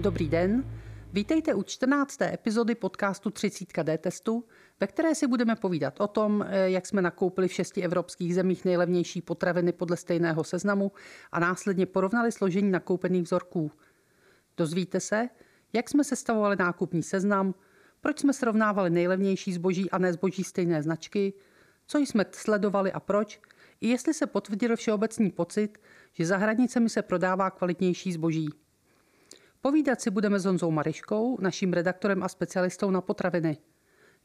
Dobrý den, vítejte u 14. epizody podcastu 30 D testu, ve které si budeme povídat o tom, eh, jak jsme nakoupili v šesti evropských zemích nejlevnější potraviny podle stejného seznamu a následně porovnali složení nakoupených vzorků. Dozvíte se, jak jsme sestavovali nákupní seznam, proč jsme srovnávali nejlevnější zboží a ne zboží stejné značky, co jsme sledovali a proč, i jestli se potvrdil všeobecný pocit, že za hranicemi se prodává kvalitnější zboží. Povídat si budeme s Honzou Mariškou, naším redaktorem a specialistou na potraviny.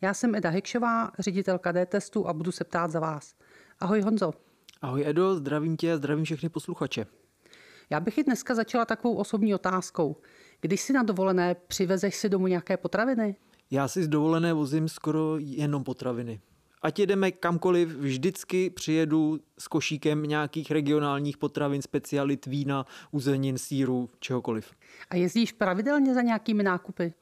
Já jsem Eda Hekšová, ředitelka D-testu a budu se ptát za vás. Ahoj Honzo. Ahoj Edo, zdravím tě a zdravím všechny posluchače. Já bych i dneska začala takovou osobní otázkou. Když si na dovolené, přivezeš si domů nějaké potraviny? Já si z dovolené vozím skoro jenom potraviny. Ať jedeme kamkoliv, vždycky přijedu s košíkem nějakých regionálních potravin, specialit, vína, uzenin, síru, čehokoliv. A jezdíš pravidelně za nějakými nákupy?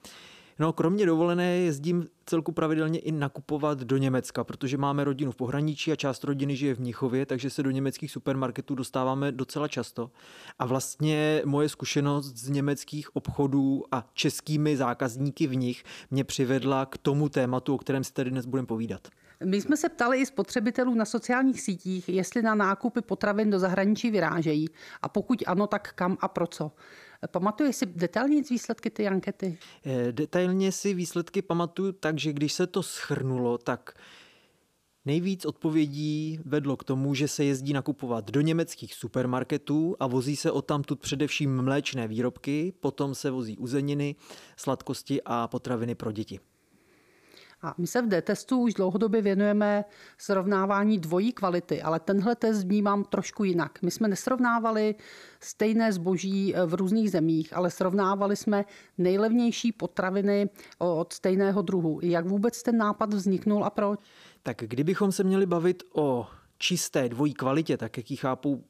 No, kromě dovolené jezdím celku pravidelně i nakupovat do Německa, protože máme rodinu v pohraničí a část rodiny žije v Mnichově, takže se do německých supermarketů dostáváme docela často. A vlastně moje zkušenost z německých obchodů a českými zákazníky v nich mě přivedla k tomu tématu, o kterém si tady dnes budeme povídat. My jsme se ptali i spotřebitelů na sociálních sítích, jestli na nákupy potravin do zahraničí vyrážejí a pokud ano, tak kam a pro co. Pamatuješ si detailně výsledky ty ankety? Eh, detailně si výsledky pamatuju tak, že když se to schrnulo, tak Nejvíc odpovědí vedlo k tomu, že se jezdí nakupovat do německých supermarketů a vozí se odtamtud především mléčné výrobky, potom se vozí uzeniny, sladkosti a potraviny pro děti. A my se v D-testu už dlouhodobě věnujeme srovnávání dvojí kvality, ale tenhle test vnímám trošku jinak. My jsme nesrovnávali stejné zboží v různých zemích, ale srovnávali jsme nejlevnější potraviny od stejného druhu. Jak vůbec ten nápad vzniknul a proč? Tak kdybychom se měli bavit o čisté dvojí kvalitě, tak jak ji chápou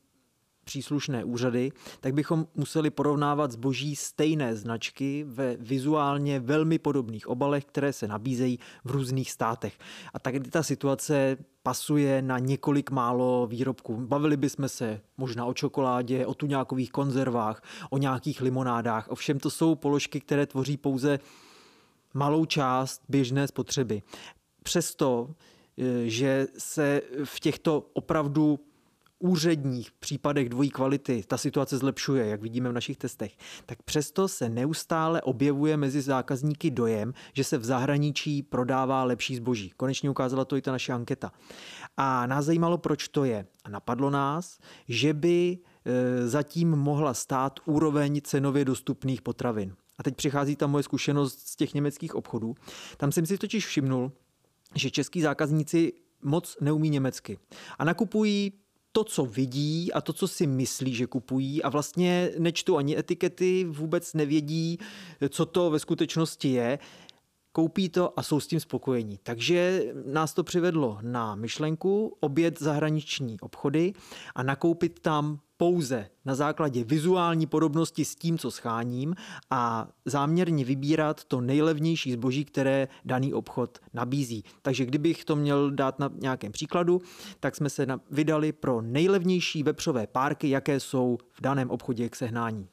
příslušné úřady, tak bychom museli porovnávat zboží stejné značky ve vizuálně velmi podobných obalech, které se nabízejí v různých státech. A tak ta situace pasuje na několik málo výrobků. Bavili bychom se možná o čokoládě, o tuňákových konzervách, o nějakých limonádách. Ovšem to jsou položky, které tvoří pouze malou část běžné spotřeby. Přesto, e, že se v těchto opravdu úředních případech dvojí kvality ta situace zlepšuje, jak vidíme v našich testech, tak přesto se neustále objevuje mezi zákazníky dojem, že se v zahraničí prodává lepší zboží. Konečně ukázala to i ta naše anketa. A nás zajímalo, proč to je. A napadlo nás, že by e, zatím mohla stát úroveň cenově dostupných potravin. A teď přichází ta moje zkušenost z těch německých obchodů. Tam jsem si totiž všimnul, že český zákazníci moc neumí německy. A nakupují to, co vidí a to, co si myslí, že kupují a vlastně nečtou ani etikety, vůbec nevědí, co to ve skutečnosti je koupí to a jsou s tím spokojení. Takže nás to přivedlo na myšlenku obět zahraniční obchody a nakoupit tam pouze na základě vizuální podobnosti s tím, co scháním a záměrně vybírat to nejlevnější zboží, které daný obchod nabízí. Takže kdybych to měl dát na nějakém příkladu, tak jsme se vydali pro nejlevnější vepřové párky, jaké jsou v daném obchodě k sehnání.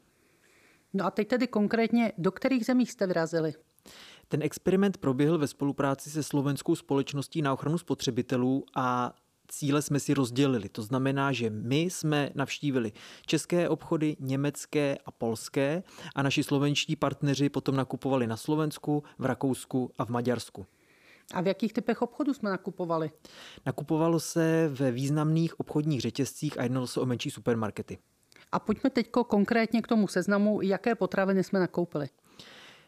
No a teď tedy konkrétně, do kterých zemí jste vyrazili? Ten experiment proběhl ve spolupráci se slovenskou společností na ochranu spotřebitelů a cíle jsme si rozdělili. To znamená, že my jsme navštívili české obchody, německé a polské a naši slovenští partneři potom nakupovali na Slovensku, v Rakousku a v Maďarsku. A v jakých typech obchodů jsme nakupovali? Nakupovalo se ve významných obchodních řetězcích a jednalo se o menší supermarkety. A pojďme teď konkrétně k tomu seznamu, jaké potraviny jsme nakoupili.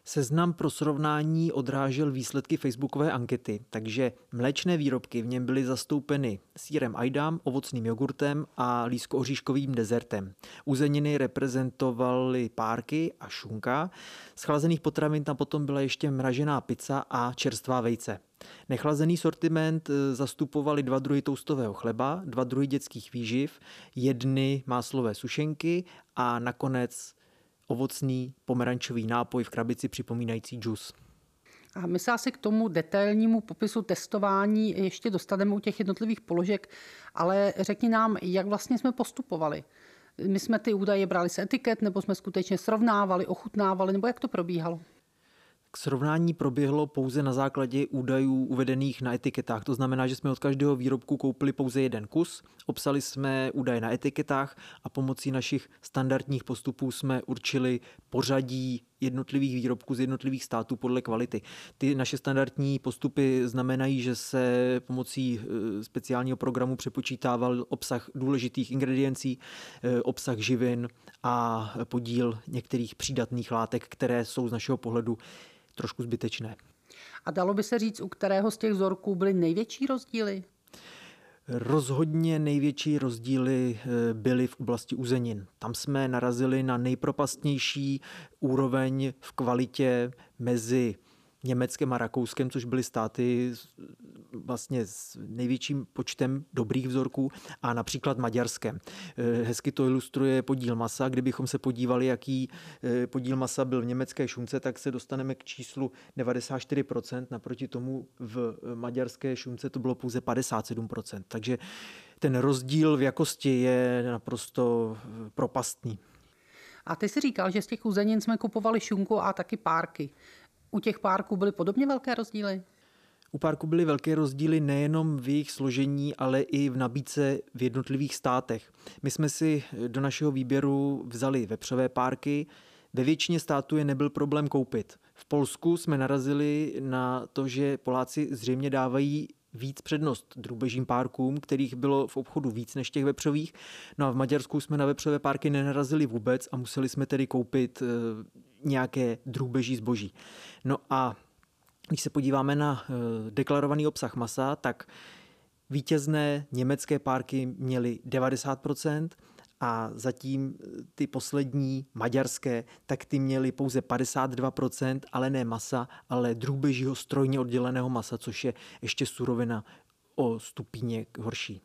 Seznam pro srovnání odrážel výsledky facebookové ankety, takže mléčné výrobky v něm byly zastoupeny sírem ajdám, ovocným jogurtem a lísko-oříškovým dezertem. Uzeniny reprezentovaly párky a šunka. Z chlazených potravin tam potom byla ještě mražená pizza a čerstvá vejce. Nechlazený sortiment eh, zastupovali dva druhy toustového chleba, dva druhy dětských výživ, jedny máslové sušenky a nakonec ovocný pomerančový nápoj v krabici připomínající džus. A my se asi k tomu detailnímu popisu testování ještě dostaneme u těch jednotlivých položek, ale řekni nám, jak vlastně jsme postupovali. My jsme ty údaje brali z etiket, nebo jsme skutečně srovnávali, ochutnávali, nebo jak to probíhalo? K srovnání proběhlo pouze na základě údajů uvedených na etiketách. To znamená, že jsme od každého výrobku koupili pouze jeden kus, obsali jsme údaje na etiketách a pomocí našich standardních postupů jsme určili pořadí jednotlivých výrobků z jednotlivých států podle kvality. Ty naše standardní postupy znamenají, že se pomocí eh, speciálního programu přepočítával obsah důležitých ingrediencí, eh, obsah živin a podíl některých přídatných látek, které jsou z našeho pohledu trošku zbytečné. A dalo by se říct, u kterého z těch vzorků byly největší rozdíly? Rozhodně největší rozdíly eh, byly v oblasti uzenin. Tam jsme narazili na nejpropastnější úroveň v kvalitě mezi Německem a Rakouskem, což byly státy vlastně s největším počtem dobrých vzorků a například Maďarskem. Eh, hezky to ilustruje podíl masa. Kdybychom se podívali, jaký eh, podíl masa byl v německé šunce, tak se dostaneme k číslu 94%. Naproti tomu v maďarské šunce to bylo pouze 57%. Takže ten rozdíl v jakosti je naprosto eh, propastný. A ty si říkal, že z těch uzenin jsme kupovali šunku a taky párky. U těch párků byly podobně velké rozdíly? U párku byly velké rozdíly nejenom v jejich složení, ale i v nabídce v jednotlivých státech. My jsme si do našeho výběru vzali vepřové párky, ve většině států je nebyl problém koupit. V Polsku jsme narazili na to, že Poláci zřejmě dávají víc přednost drůbežím párkům, kterých bylo v obchodu víc než těch vepřových. No a v Maďarsku jsme na vepřové párky nenarazili vůbec a museli jsme tedy koupit eh, nějaké drůbeží zboží. No a když se podíváme na eh, deklarovaný obsah masa, tak vítězné německé párky měly 90%, a zatím eh, ty poslední maďarské, tak ty měly pouze 52%, ale ne masa, ale drůbežího strojně odděleného masa, což je ještě surovina o stupíněk horší.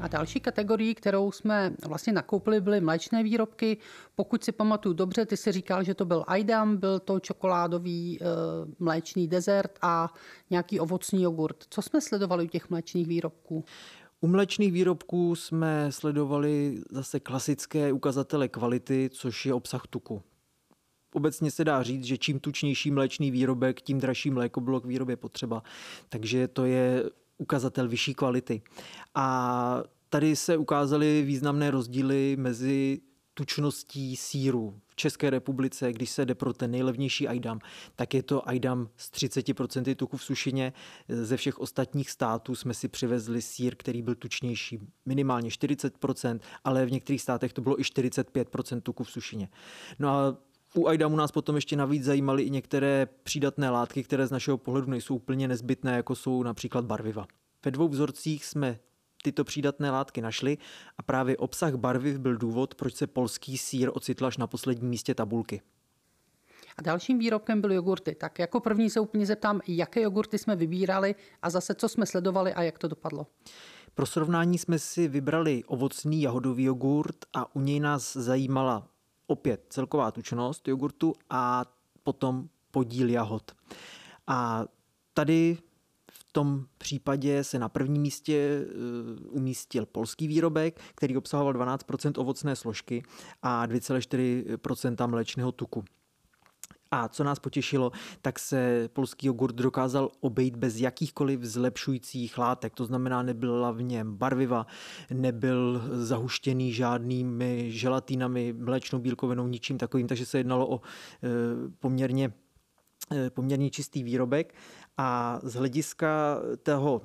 A další kategorií, kterou jsme vlastně nakoupili, byly mléčné výrobky. Pokud si pamatuju dobře, ty si říkal, že to byl Aidam, byl to čokoládový e, mléčný dezert a nějaký ovocný jogurt. Co jsme sledovali u těch mléčných výrobků? U mléčných výrobků jsme sledovali zase klasické ukazatele kvality, což je obsah tuku. Obecně se dá říct, že čím tučnější mléčný výrobek, tím dražší mléko bylo k výrobě potřeba. Takže to je ukazatel vyšší kvality. A tady se ukázaly významné rozdíly mezi tučností síru. V České republice, když se jde pro ten nejlevnější Aidam, tak je to Aidam s 30% tuku v sušině. Ze všech ostatních států jsme si přivezli sír, který byl tučnější, minimálně 40%, ale v některých státech to bylo i 45% tuku v sušině. No a u Aidamu nás potom ještě navíc zajímaly i některé přídatné látky, které z našeho pohledu nejsou úplně nezbytné, jako jsou například barviva. Ve dvou vzorcích jsme tyto přídatné látky našli a právě obsah barviv byl důvod, proč se polský sír ocitl až na posledním místě tabulky. A dalším výrobkem byly jogurty. Tak jako první se úplně zeptám, jaké jogurty jsme vybírali a zase co jsme sledovali a jak to dopadlo. Pro srovnání jsme si vybrali ovocný jahodový jogurt a u něj nás zajímala opět celková tučnost jogurtu a potom podíl jahod. A tady v tom případě se na prvním místě eh, umístil polský výrobek, který obsahoval 12% ovocné složky a 2,4% mléčného tuku. A co nás potěšilo, tak se polský jogurt dokázal obejít bez jakýchkoliv zlepšujících látek. To znamená, nebyla v něm barviva, nebyl zahuštěný žádnými želatínami, mléčnou bílkovinou, ničím takovým, takže se jednalo o e, poměrně e, poměrně čistý výrobek. A z hlediska toho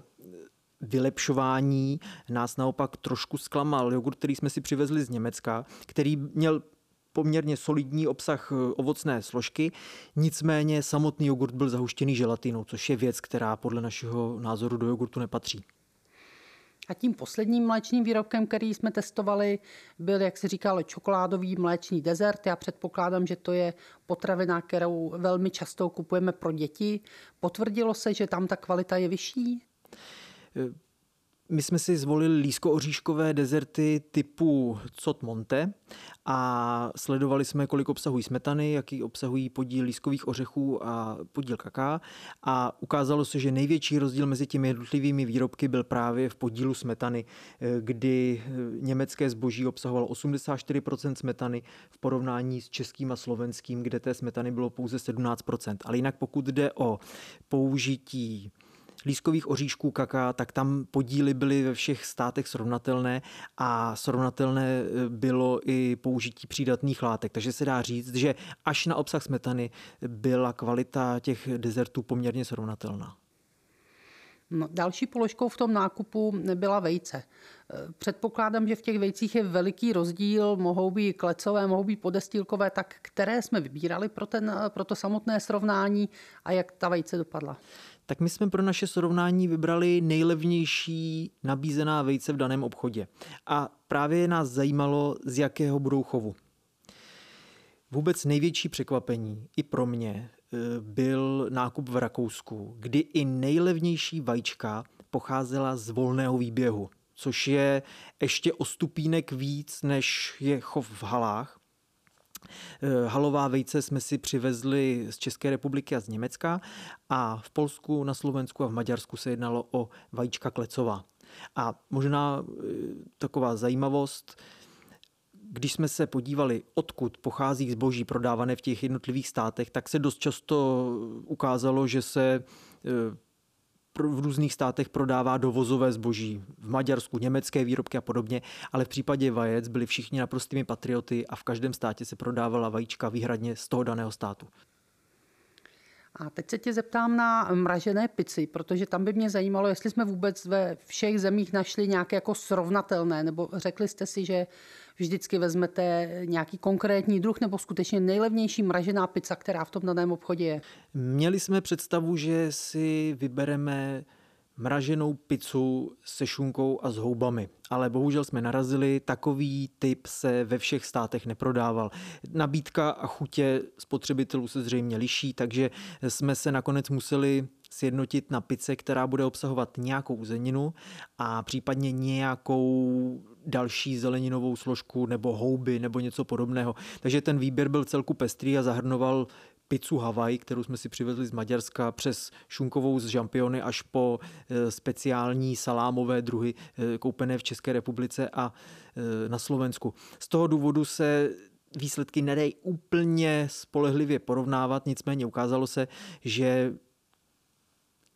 vylepšování nás naopak trošku zklamal. Jogurt, který jsme si přivezli z Německa, který měl poměrně solidní obsah eh, ovocné složky, nicméně samotný jogurt byl zahuštěný želatinou, což je věc, která podle našeho názoru do jogurtu nepatří. A tím posledním mléčným výrobkem, který jsme testovali, byl, jak se říkal, čokoládový mléčný dezert. Já předpokládám, že to je potravina, kterou velmi často kupujeme pro děti. Potvrdilo se, že tam ta kvalita je vyšší? Eh, My jsme si zvolili lísko-oříškové dezerty typu Cot Monte a sledovali jsme, kolik obsahují smetany, jaký obsahují podíl lískových ořechů a podíl kaká a ukázalo se, že největší rozdíl mezi těmi jednotlivými výrobky byl právě v podílu smetany, kdy německé zboží obsahovalo 84% smetany v porovnání s českým a slovenským, kde té smetany bylo pouze 17%. Ale jinak pokud jde o použití lískových oříšků kaká, tak tam podíly byly ve všech státech srovnatelné a srovnatelné eh, bylo i použití přídatných látek. Takže se dá říct, že až na obsah smetany byla kvalita těch dezertů poměrně srovnatelná. No, další položkou v tom nákupu byla vejce. Eh, předpokládám, že v těch vejcích je veliký rozdíl, mohou být klecové, mohou být podestýlkové, tak které jsme vybírali pro, ten, eh, pro to samotné srovnání a jak ta vejce dopadla? Tak my jsme pro naše srovnání vybrali nejlevnější nabízená vejce v daném obchodě. A právě nás zajímalo, z jakého budou chovu. Vůbec největší překvapení i pro mě e, byl nákup v Rakousku, kdy i nejlevnější vajíčka pocházela z volného výběhu, což je ještě o stupínek víc, než je chov v halách. Eh, halová vejce jsme si přivezli z České republiky a z Německa a v Polsku, na Slovensku a v Maďarsku se jednalo o vajíčka klecová. A možná eh, taková zajímavost, když jsme se podívali, odkud pochází zboží prodávané v těch jednotlivých státech, tak se dost často ukázalo, že se eh, v různých státech prodává dovozové zboží, v Maďarsku německé výrobky a podobně, ale v případě vajec byli všichni naprostými patrioty a v každém státě se prodávala vajíčka výhradně z toho daného státu. A teď se tě zeptám na mražené pici, protože tam by mě zajímalo, jestli jsme vůbec ve všech zemích našli nějaké jako srovnatelné, nebo řekli jste si, že vždycky vezmete nějaký konkrétní druh nebo skutečně nejlevnější mražená pizza, která v tom daném obchodě je? Měli jsme představu, že si vybereme mraženou pizzu se šunkou a s houbami. Ale bohužel jsme narazili, takový typ se ve všech státech neprodával. Nabídka a chutě spotřebitelů se zřejmě liší, takže jsme se nakonec museli sjednotit na pice, která bude obsahovat nějakou zeleninu a případně nějakou další zeleninovou složku nebo houby nebo něco podobného. Takže ten výběr byl celku pestrý a zahrnoval pizzu Hawaii, kterou jsme si přivezli z Maďarska, přes šunkovou z žampiony až po e, speciální salámové druhy e, koupené v České republice a e, na Slovensku. Z toho důvodu se výsledky nedají úplně spolehlivě porovnávat, nicméně ukázalo se, že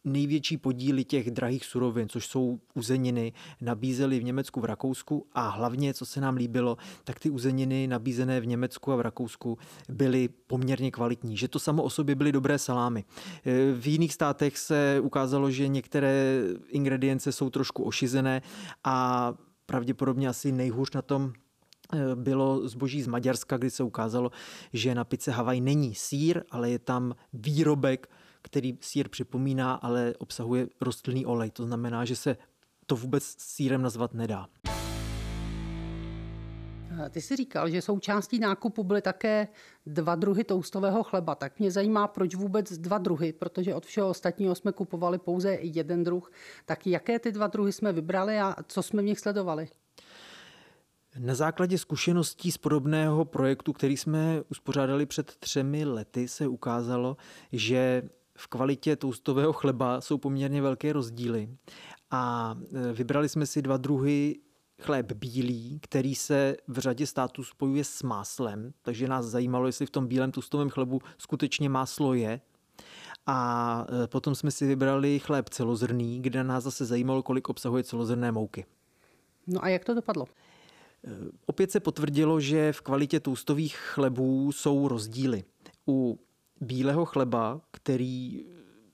největší podíly těch drahých surovin, což jsou uzeniny, nabízely v Německu, v Rakousku a hlavně, co se nám líbilo, tak ty uzeniny nabízené v Německu a v Rakousku byly poměrně kvalitní, že to samo o sobě byly dobré salámy. E, v jiných státech se ukázalo, že některé ingredience jsou trošku ošizené a pravděpodobně asi nejhůř na tom e, bylo zboží z Maďarska, kdy se ukázalo, že na pice Havaj není sír, ale je tam výrobek který sír připomíná, ale obsahuje rostlinný olej. To znamená, že se to vůbec sírem nazvat nedá. Ty jsi říkal, že součástí nákupu byly také dva druhy toustového chleba. Tak mě zajímá, proč vůbec dva druhy, protože od všeho ostatního jsme kupovali pouze jeden druh. Tak jaké ty dva druhy jsme vybrali a co jsme v nich sledovali? Na základě zkušeností z podobného projektu, který jsme uspořádali před třemi lety, se ukázalo, že v kvalitě toustového chleba jsou poměrně velké rozdíly. A e, vybrali jsme si dva druhy chléb bílý, který se v řadě států spojuje s máslem, takže nás zajímalo, jestli v tom bílém toustovém chlebu skutečně máslo je. A e, potom jsme si vybrali chléb celozrný, kde nás zase zajímalo, kolik obsahuje celozrné mouky. No a jak to dopadlo? E, opět se potvrdilo, že v kvalitě toustových chlebů jsou rozdíly. U bílého chleba, který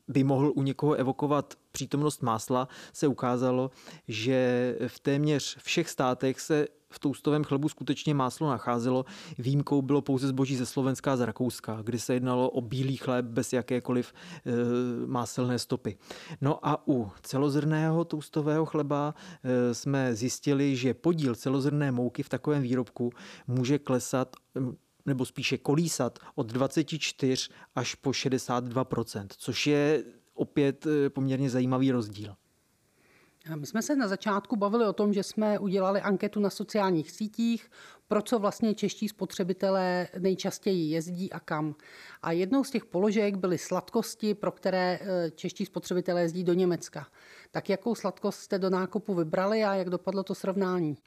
by mohl u někoho evokovat přítomnost másla, se ukázalo, že v téměř všech státech se v toustovém chlebu skutečně máslo nacházelo. Výjimkou bylo pouze zboží ze Slovenska a z Rakouska, kdy se jednalo o bílý chléb bez jakékoliv e, máselné stopy. No a u celozrného toustového chleba e, jsme zjistili, že podíl celozrné mouky v takovém výrobku může klesat nebo spíše kolísat od 24 až po 62% což je opět eh, poměrně zajímavý rozdíl. My jsme se na začátku bavili o tom, že jsme udělali anketu na sociálních sítích, pro co vlastně čeští spotřebitelé nejčastěji jezdí a kam. A jednou z těch položek byly sladkosti, pro které eh, čeští spotřebitelé jezdí do Německa. Tak jakou sladkost jste do nákupu vybrali a jak dopadlo to srovnání?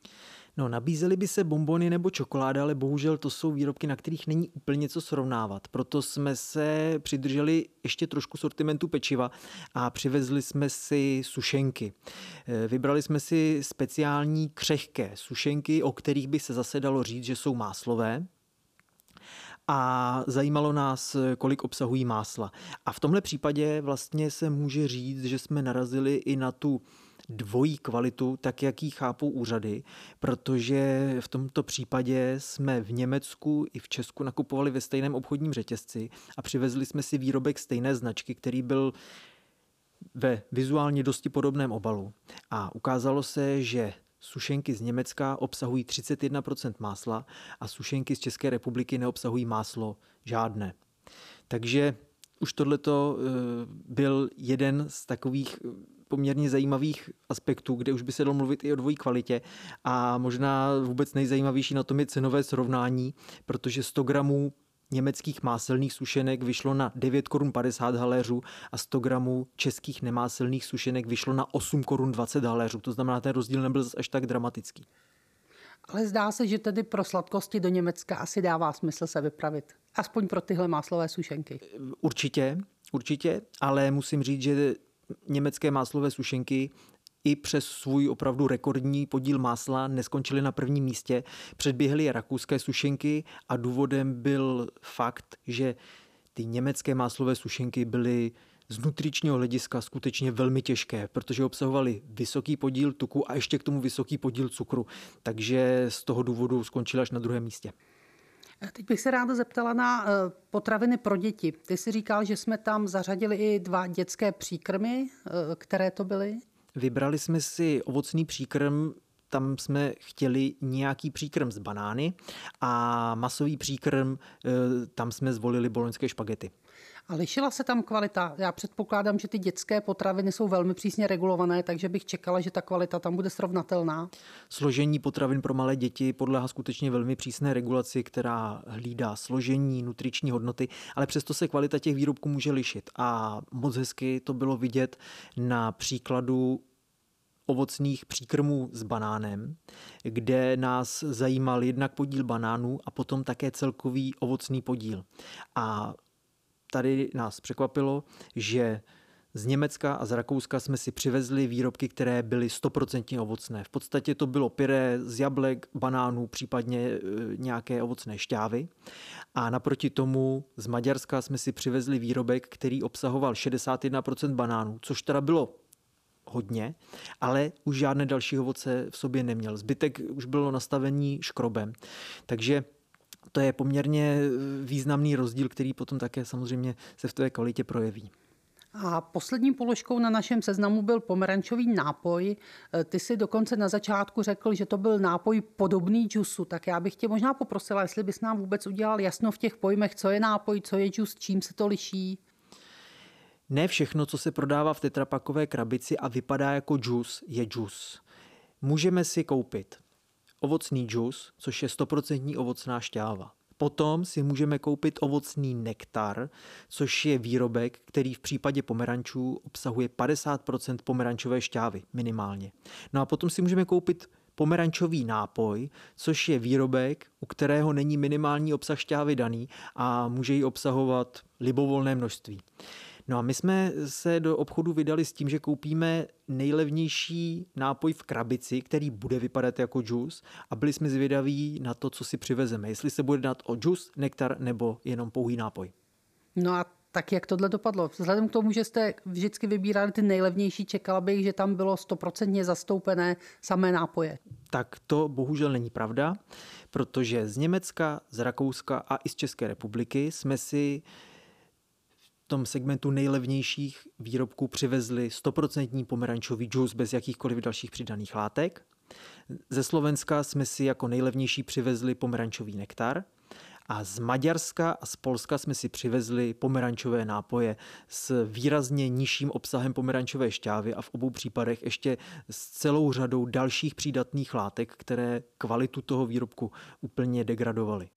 No, nabízely by se bombony nebo čokoláda, ale bohužel to jsou výrobky, na kterých není úplně co srovnávat. Proto jsme se přidrželi ještě trošku sortimentu pečiva a přivezli jsme si sušenky. Eh, vybrali jsme si speciální křehké sušenky, o kterých by se zase dalo říct, že jsou máslové, a zajímalo nás, kolik obsahují másla. A v tomhle případě vlastně se může říct, že jsme narazili i na tu dvojí kvalitu, tak jak ji chápou úřady, protože v tomto případě jsme v Německu i v Česku nakupovali ve stejném obchodním řetězci a přivezli jsme si výrobek stejné značky, který byl ve vizuálně dosti podobném obalu. A ukázalo se, že sušenky z Německa obsahují 31% másla a sušenky z České republiky neobsahují máslo žádné. Takže už tohleto eh, byl jeden z takových poměrně zajímavých aspektů, kde už by se dalo mluvit i o dvojí kvalitě a možná vůbec nejzajímavější na tom je cenové srovnání, protože 100 gramů německých máselných sušenek vyšlo na 9 korun 50 haléřů a 100 gramů českých nemáselných sušenek vyšlo na 8 korun 20 haléřů. To znamená, ten rozdíl nebyl až tak dramatický. Ale zdá se, že tedy pro sladkosti do Německa asi dává smysl se vypravit. Aspoň pro tyhle máslové sušenky. Určitě, určitě, ale musím říct, že německé máslové sušenky i přes svůj opravdu rekordní podíl másla neskončily na prvním místě. Předběhly je rakouské sušenky a důvodem byl fakt, že ty německé máslové sušenky byly z nutričního hlediska skutečně velmi těžké, protože obsahovaly vysoký podíl tuku a ještě k tomu vysoký podíl cukru. Takže z toho důvodu skončila až na druhém místě. Teď bych se ráda zeptala na eh, potraviny pro děti. Ty jsi říkal, že jsme tam zařadili i dva dětské příkrmy. Eh, které to byly? Vybrali jsme si ovocný příkrm tam jsme chtěli nějaký příkrm z banány a masový příkrm, eh, tam jsme zvolili boloňské špagety. A lišila se tam kvalita? Já předpokládám, že ty dětské potraviny jsou velmi přísně regulované, takže bych čekala, že ta kvalita tam bude srovnatelná. Složení potravin pro malé děti podléhá skutečně velmi přísné regulaci, která hlídá složení, nutriční hodnoty, ale přesto se kvalita těch výrobků může lišit. A moc hezky to bylo vidět na příkladu ovocných příkrmů s banánem, kde nás zajímal jednak podíl banánů a potom také celkový ovocný podíl. A tady nás překvapilo, že z Německa a z Rakouska jsme si přivezli výrobky, které byly stoprocentně ovocné. V podstatě to bylo pyré z jablek, banánů, případně e, nějaké ovocné šťávy. A naproti tomu z Maďarska jsme si přivezli výrobek, který obsahoval 61% banánů, což teda bylo hodně, ale už žádné další ovoce v sobě neměl. Zbytek už bylo nastavení škrobem. Takže to je poměrně významný rozdíl, který potom také samozřejmě se v té kvalitě projeví. A poslední položkou na našem seznamu byl pomerančový nápoj. Ty si dokonce na začátku řekl, že to byl nápoj podobný džusu, tak já bych tě možná poprosila, jestli bys nám vůbec udělal jasno v těch pojmech, co je nápoj, co je džus, čím se to liší. Ne všechno, co se prodává v tetrapakové krabici a vypadá jako džus, je džus. Můžeme si koupit ovocný džus, což je 100% ovocná šťáva. Potom si můžeme koupit ovocný nektar, což je výrobek, který v případě pomerančů obsahuje 50% pomerančové šťávy minimálně. No a potom si můžeme koupit pomerančový nápoj, což je výrobek, u kterého není minimální obsah šťávy daný a může ji obsahovat libovolné množství. No a my jsme se do obchodu vydali s tím, že koupíme nejlevnější nápoj v krabici, který bude vypadat jako džus a byli jsme zvědaví na to, co si přivezeme. Jestli se bude dát o džus, nektar nebo jenom pouhý nápoj. No a tak jak tohle dopadlo? Vzhledem k tomu, že jste vždycky vybírali ty nejlevnější, čekala bych, že tam bylo stoprocentně zastoupené samé nápoje. Tak to bohužel není pravda, protože z Německa, z Rakouska a i z České republiky jsme si tom segmentu nejlevnějších výrobků přivezli 100% pomerančový džus bez jakýchkoliv dalších přidaných látek. Ze Slovenska jsme si jako nejlevnější přivezli pomerančový nektar A z Maďarska a z Polska jsme si přivezli pomerančové nápoje s výrazně nižším obsahem pomerančové šťávy a v obou případech ještě s celou řadou dalších přídatných látek, které kvalitu toho výrobku úplně degradovaly.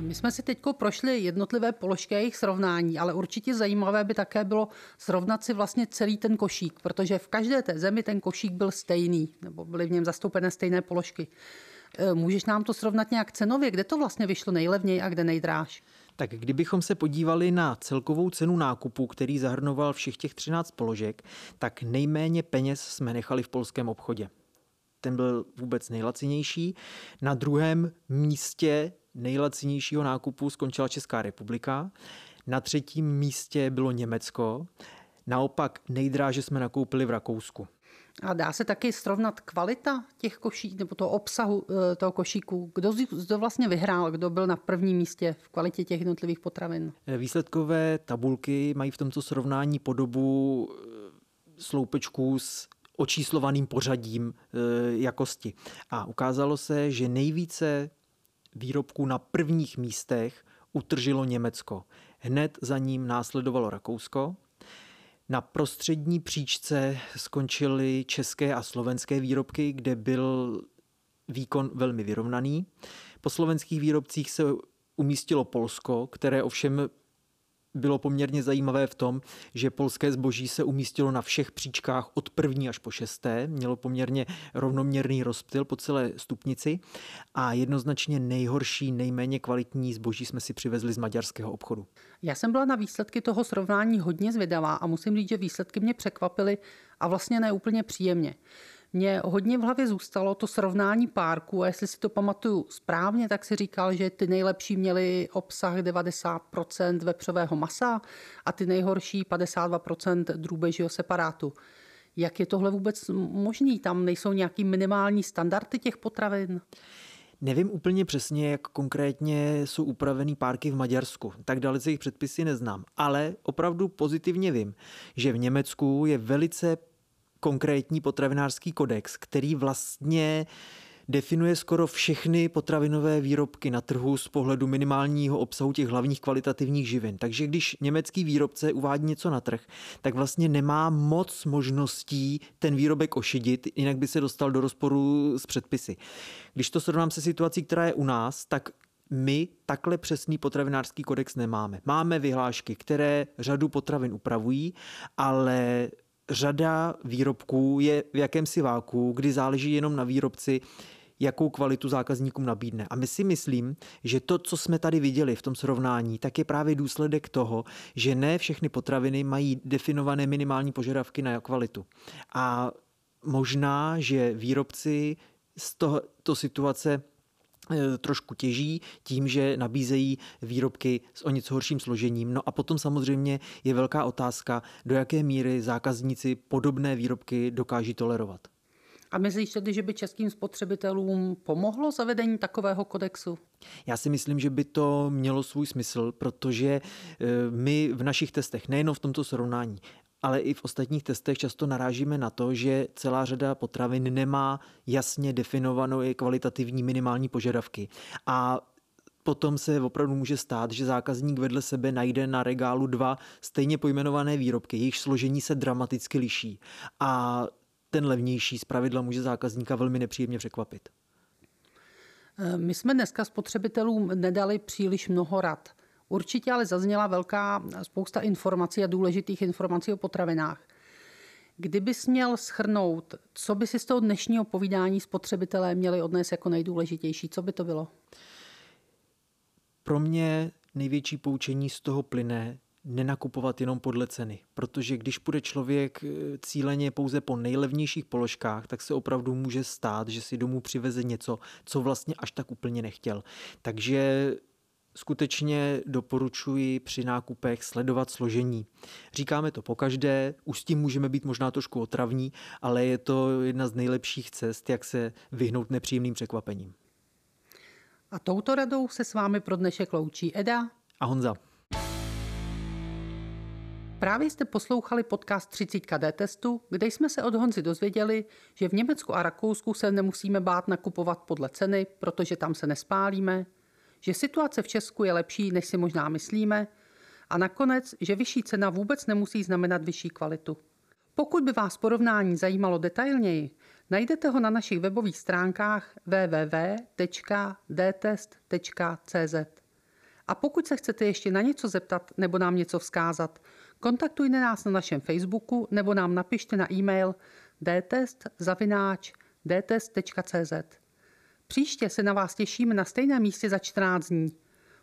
My jsme si teď prošli jednotlivé položky a jejich srovnání, ale určitě zajímavé by také bylo srovnat si vlastně celý ten košík, protože v každé té zemi ten košík byl stejný, nebo byly v něm zastoupené stejné položky. E, můžeš nám to srovnat nějak cenově, kde to vlastně vyšlo nejlevněji a kde nejdráž? Tak kdybychom se podívali na celkovou cenu nákupu, který zahrnoval všech těch 13 položek, tak nejméně peněz jsme nechali v polském obchodě. Ten byl vůbec nejlacinější. Na druhém místě nejlacinějšího nákupu skončila Česká republika. Na třetím místě bylo Německo. Naopak nejdráže jsme nakoupili v Rakousku. A dá se taky srovnat kvalita těch koší, nebo toho obsahu eh, toho košíku? Kdo, kdo vlastně vyhrál, kdo byl na prvním místě v kvalitě těch jednotlivých potravin? Eh, výsledkové tabulky mají v tomto srovnání podobu eh, sloupečků s očíslovaným pořadím jakosti. A ukázalo se, že nejvíce výrobků na prvních místech utržilo Německo. Hned za ním následovalo Rakousko. Na prostřední příčce skončily české a slovenské výrobky, kde byl výkon velmi vyrovnaný. Po slovenských výrobcích se umístilo Polsko, které ovšem bylo poměrně zajímavé v tom, že polské zboží se umístilo na všech příčkách od první až po šesté, mělo poměrně rovnoměrný rozptyl po celé stupnici a jednoznačně nejhorší, nejméně kvalitní zboží jsme si přivezli z maďarského obchodu. Já jsem byla na výsledky toho srovnání hodně zvědavá a musím říct, že výsledky mě překvapily a vlastně ne úplně příjemně. Mě hodně v hlavě zůstalo to srovnání párků a jestli si to pamatuju správně, tak si říkal, že ty nejlepší měly obsah 90% vepřového masa a ty nejhorší 52% drůbežího separátu. Jak je tohle vůbec možný? Tam nejsou nějaký minimální standardy těch potravin? Nevím úplně přesně, jak konkrétně jsou upravený párky v Maďarsku. Tak dalece jejich předpisy neznám. Ale opravdu pozitivně vím, že v Německu je velice konkrétní potravinářský kodex, který vlastně definuje skoro všechny potravinové výrobky na trhu z pohledu minimálního obsahu těch hlavních kvalitativních živin. Takže když německý výrobce uvádí něco na trh, tak vlastně nemá moc možností ten výrobek ošidit, jinak by se dostal do rozporu s předpisy. Když to srovnám se situací, která je u nás, tak my takhle přesný potravinářský kodex nemáme. Máme vyhlášky, které řadu potravin upravují, ale řada výrobků je v jakémsi váku, kdy záleží jenom na výrobci, jakou kvalitu zákazníkům nabídne. A my si myslím, že to, co jsme tady viděli v tom srovnání, tak je právě důsledek toho, že ne všechny potraviny mají definované minimální požadavky na kvalitu. A možná, že výrobci z tohoto situace Eh, trošku těží tím, že nabízejí výrobky s o něco horším složením. No a potom samozřejmě je velká otázka, do jaké míry zákazníci podobné výrobky dokáží tolerovat. A myslíš tedy, že by českým spotřebitelům pomohlo zavedení takového kodexu? Já si myslím, že by to mělo svůj smysl, protože eh, my v našich testech, nejenom v tomto srovnání, ale i v ostatních testech často narážíme na to, že celá řada potravin nemá jasně definované kvalitativní minimální požadavky. A potom se opravdu může stát, že zákazník vedle sebe najde na regálu dva stejně pojmenované výrobky, jejich složení se dramaticky liší. A ten levnější zpravidla může zákazníka velmi nepříjemně překvapit. My jsme dneska spotřebitelům nedali příliš mnoho rad. Určitě ale zazněla velká spousta informací a důležitých informací o potravinách. Kdybys měl schrnout, co by si z toho dnešního povídání spotřebitelé měli odnést jako nejdůležitější, co by to bylo? Pro mě největší poučení z toho plyne nenakupovat jenom podle ceny, protože když půjde člověk eh, cíleně pouze po nejlevnějších položkách, tak se opravdu může stát, že si domů přiveze něco, co vlastně až tak úplně nechtěl. Takže skutečně doporučuji při nákupech sledovat složení. Říkáme to pokaždé, už s tím můžeme být možná trošku otravní, ale je to jedna z nejlepších cest, jak se vyhnout nepříjemným překvapením. A touto radou se s vámi pro dnešek loučí Eda a Honza. Právě jste poslouchali podcast 30 D testu, kde jsme se od Honzy dozvěděli, že v Německu a Rakousku se nemusíme bát nakupovat podle ceny, protože tam se nespálíme, že situace v Česku je lepší, než si možná myslíme, a nakonec, že vyšší cena vůbec nemusí znamenat vyšší kvalitu. Pokud by vás porovnání zajímalo detailněji, najdete ho na našich webových stránkách www.dtest.cz. A pokud se chcete ještě na něco zeptat nebo nám něco vzkázat, kontaktujte nás na našem Facebooku nebo nám napište na e-mail dtest.cz. Příště se na vás těšíme na stejném místě za 14 dní.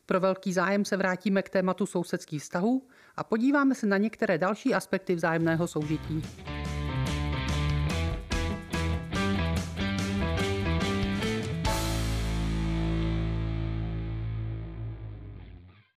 Pro velký zájem se vrátíme k tématu sousedských vztahů a podíváme se na některé další aspekty vzájemného soužití.